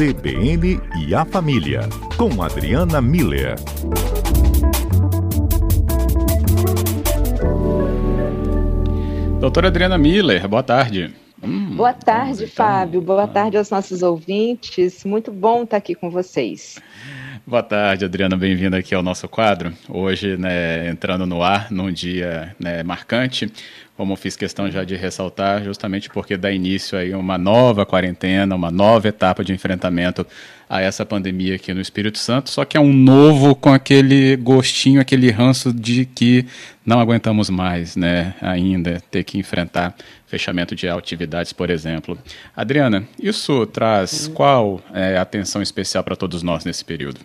CBN e a Família, com Adriana Miller. Doutora Adriana Miller, boa tarde. Hum, boa tarde, então. Fábio. Boa tarde aos nossos ouvintes. Muito bom estar aqui com vocês. Boa tarde, Adriana. Bem-vinda aqui ao nosso quadro. Hoje, né, entrando no ar num dia né, marcante, como fiz questão já de ressaltar, justamente porque dá início aí uma nova quarentena, uma nova etapa de enfrentamento a essa pandemia aqui no Espírito Santo, só que é um novo com aquele gostinho, aquele ranço de que não aguentamos mais, né, ainda ter que enfrentar fechamento de atividades, por exemplo. Adriana, isso traz qual é, atenção especial para todos nós nesse período?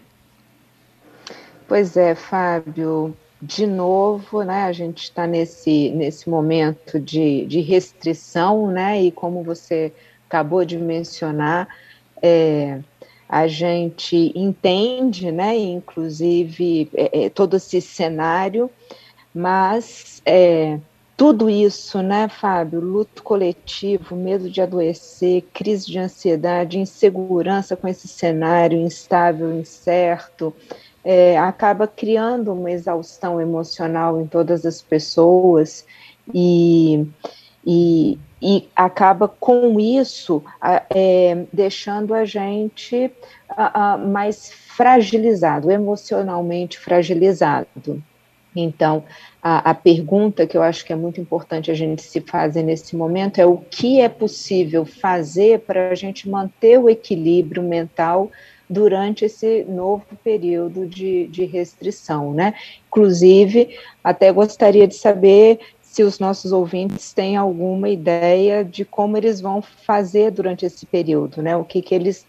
Pois é, Fábio de novo, né, a gente está nesse, nesse momento de, de restrição, né, e como você acabou de mencionar, é, a gente entende, né, inclusive é, é todo esse cenário, mas é, tudo isso, né, Fábio, luto coletivo, medo de adoecer, crise de ansiedade, insegurança com esse cenário instável, incerto, é, acaba criando uma exaustão emocional em todas as pessoas e, e, e acaba com isso é, deixando a gente a, a, mais fragilizado, emocionalmente fragilizado. Então, a, a, pergunta que eu acho que é muito importante a gente se fazer nesse momento é o que é possível fazer para a gente manter o equilíbrio mental durante esse novo período de, de restrição, né? Inclusive, até gostaria de saber se os nossos ouvintes têm alguma ideia de como eles vão fazer durante esse período, né? O que, que eles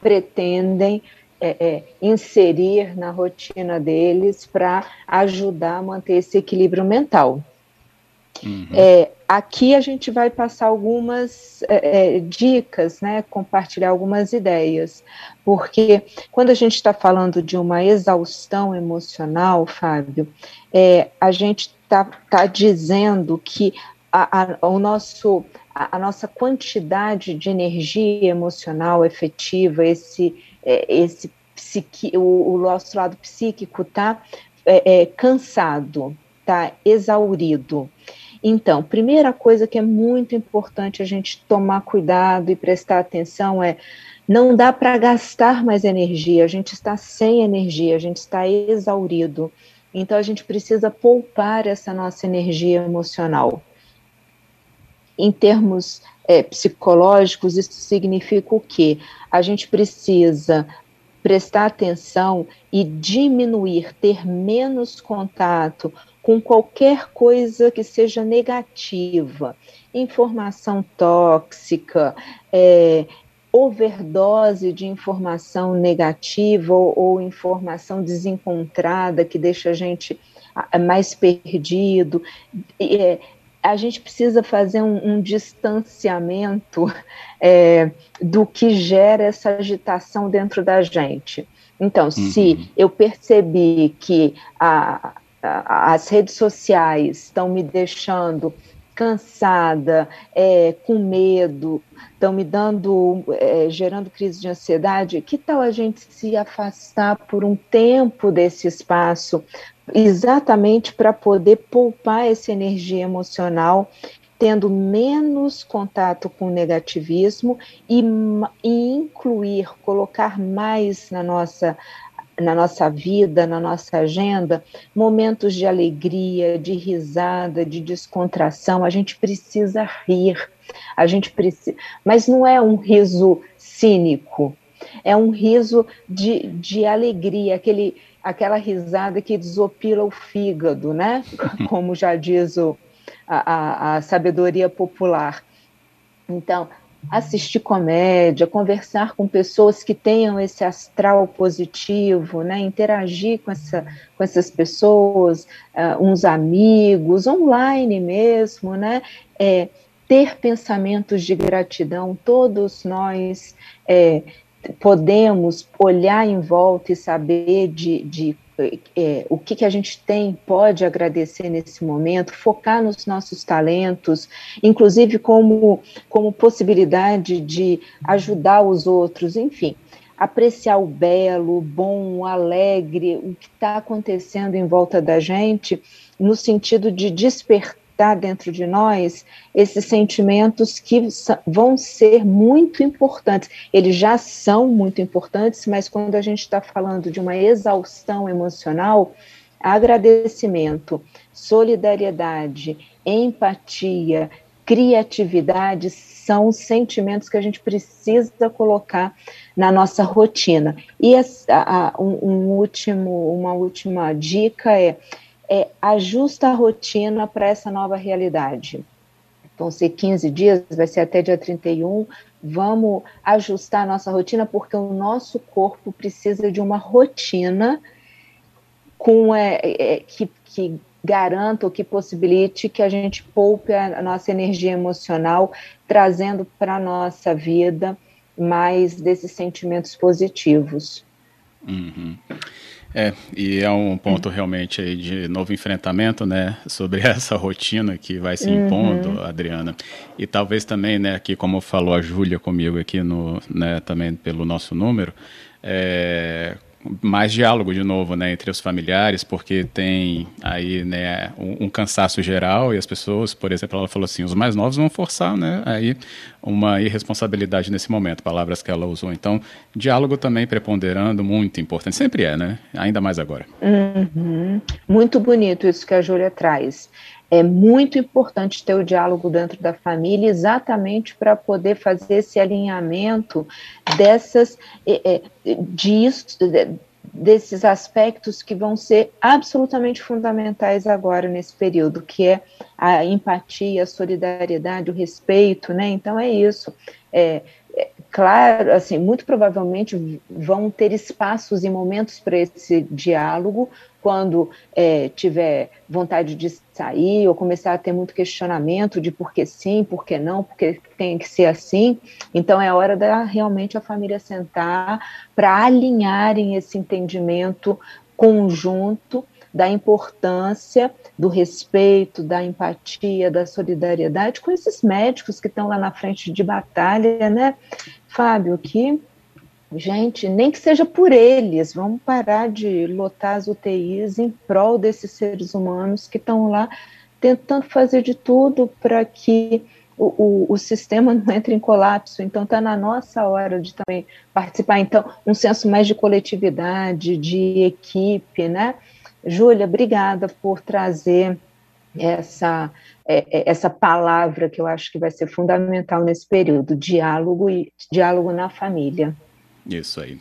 pretendem é, é, inserir na rotina deles para ajudar a manter esse equilíbrio mental. Uhum. É, aqui a gente vai passar algumas é, é, dicas, né, compartilhar algumas ideias, porque quando a gente está falando de uma exaustão emocional, Fábio, é, a gente está tá dizendo que a, a, o nosso, a, a, nossa quantidade de energia emocional efetiva, esse, é, esse psiqui, o, o, nosso lado psíquico está é, cansado, está exaurido. Então, primeira coisa que é muito importante a gente tomar cuidado e prestar atenção é não dá para gastar mais energia, a gente está sem energia, a gente está exaurido. Então a gente precisa poupar essa nossa energia emocional. Em termos é, psicológicos, isso significa o quê? A gente precisa prestar atenção e diminuir, ter menos contato com qualquer coisa que seja negativa, informação tóxica, é, overdose de informação negativa ou, ou, informação desencontrada que deixa a gente mais perdido. É, a gente precisa fazer um, um distanciamento é, do que gera essa agitação dentro da gente. Então, uhum. se eu percebi que a, as redes sociais estão me deixando cansada, é, com medo, estão me dando, é, gerando crise de ansiedade, que tal a gente se afastar por um tempo desse espaço, exatamente para poder poupar essa energia emocional, tendo menos contato com o negativismo e, e incluir, colocar mais na nossa na nossa vida, na nossa agenda, momentos de alegria, de risada, de descontração. A gente precisa rir, a gente precisa, mas não é um riso cínico, é um riso de, de alegria, aquele, aquela risada que desopila o fígado, né? Como já diz o, a, a, a sabedoria popular. Então, assistir comédia, conversar com pessoas que tenham esse astral positivo, né, interagir com, essa, com essas pessoas, uh, uns amigos, online mesmo, né, é, ter pensamentos de gratidão, todos nós é, podemos olhar em volta e saber de, de é, o que, que a gente tem, pode agradecer nesse momento, focar nos nossos talentos, inclusive como, como possibilidade de ajudar os outros, enfim, apreciar o belo, o bom, o alegre, o que está acontecendo em volta da gente, no sentido de despertar despertar dentro de nós esses sentimentos que vão ser muito importantes. Eles já são muito importantes, mas quando a gente está falando de uma exaustão emocional, agradecimento, solidariedade, empatia, criatividade são sentimentos que a gente precisa colocar na nossa rotina. E a, um, um último, uma última dica é é, ajusta a rotina para essa nova realidade. Vão ser 15 dias, vai ser até dia 31. Vamos ajustar a nossa rotina, porque o nosso corpo precisa de uma rotina com, é, é, que, que garanta ou que possibilite que a gente poupe a, nossa energia emocional, trazendo para a nossa vida mais desses sentimentos positivos. Uhum. É, e é um ponto realmente aí de novo enfrentamento, né, sobre essa rotina que vai se impondo, uhum. Adriana. E talvez também, né, aqui como falou a Júlia comigo aqui no, né, também pelo nosso número, é, mais diálogo de novo, né, entre os familiares, porque tem aí, né, um, um, cansaço geral e as pessoas, por exemplo, ela falou assim, os mais novos vão forçar, né, aí uma irresponsabilidade nesse momento, palavras que ela usou. Então, diálogo também preponderando, muito importante, sempre é, né, ainda mais agora. Uhum. Muito bonito isso que a Júlia traz. É muito importante ter o diálogo dentro da família, exatamente para poder fazer esse alinhamento dessas é, disso, desses aspectos que vão ser absolutamente fundamentais agora nesse período, que é a empatia, a solidariedade, o respeito, né? Então é isso. É, é claro, assim, muito provavelmente vão ter espaços e momentos para esse diálogo, quando é, tiver vontade de sair ou começar a ter muito questionamento de por que sim, por que não, porque tem que ser assim. Então é hora da realmente a família sentar para alinharem esse entendimento conjunto da importância do respeito, da empatia, da solidariedade com esses médicos que estão lá na frente de batalha, né, Fábio, que Gente, nem que seja por eles, vamos parar de lotar as UTIs em prol desses seres humanos que estão lá tentando fazer de tudo para que o, o, o, sistema não entre em colapso. Então, está na nossa hora de também participar. Então, um senso mais de coletividade, de equipe, né? Júlia, obrigada por trazer essa, é, é, essa palavra que eu acho que vai ser fundamental nesse período, diálogo e diálogo na família. Isso aí.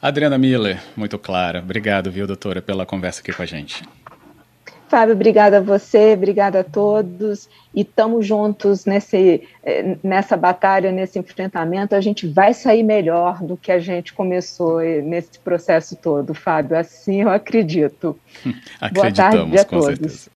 Adriana Miller, muito clara. Obrigado, viu, doutora, pela conversa aqui com a gente. Fábio, obrigada a você, obrigada a todos. E estamos juntos nesse, eh, nessa batalha, nesse enfrentamento. A gente vai sair melhor do que a gente começou nesse processo todo, Fábio. Assim eu acredito. Acreditamos, Boa tarde a todos. Certeza.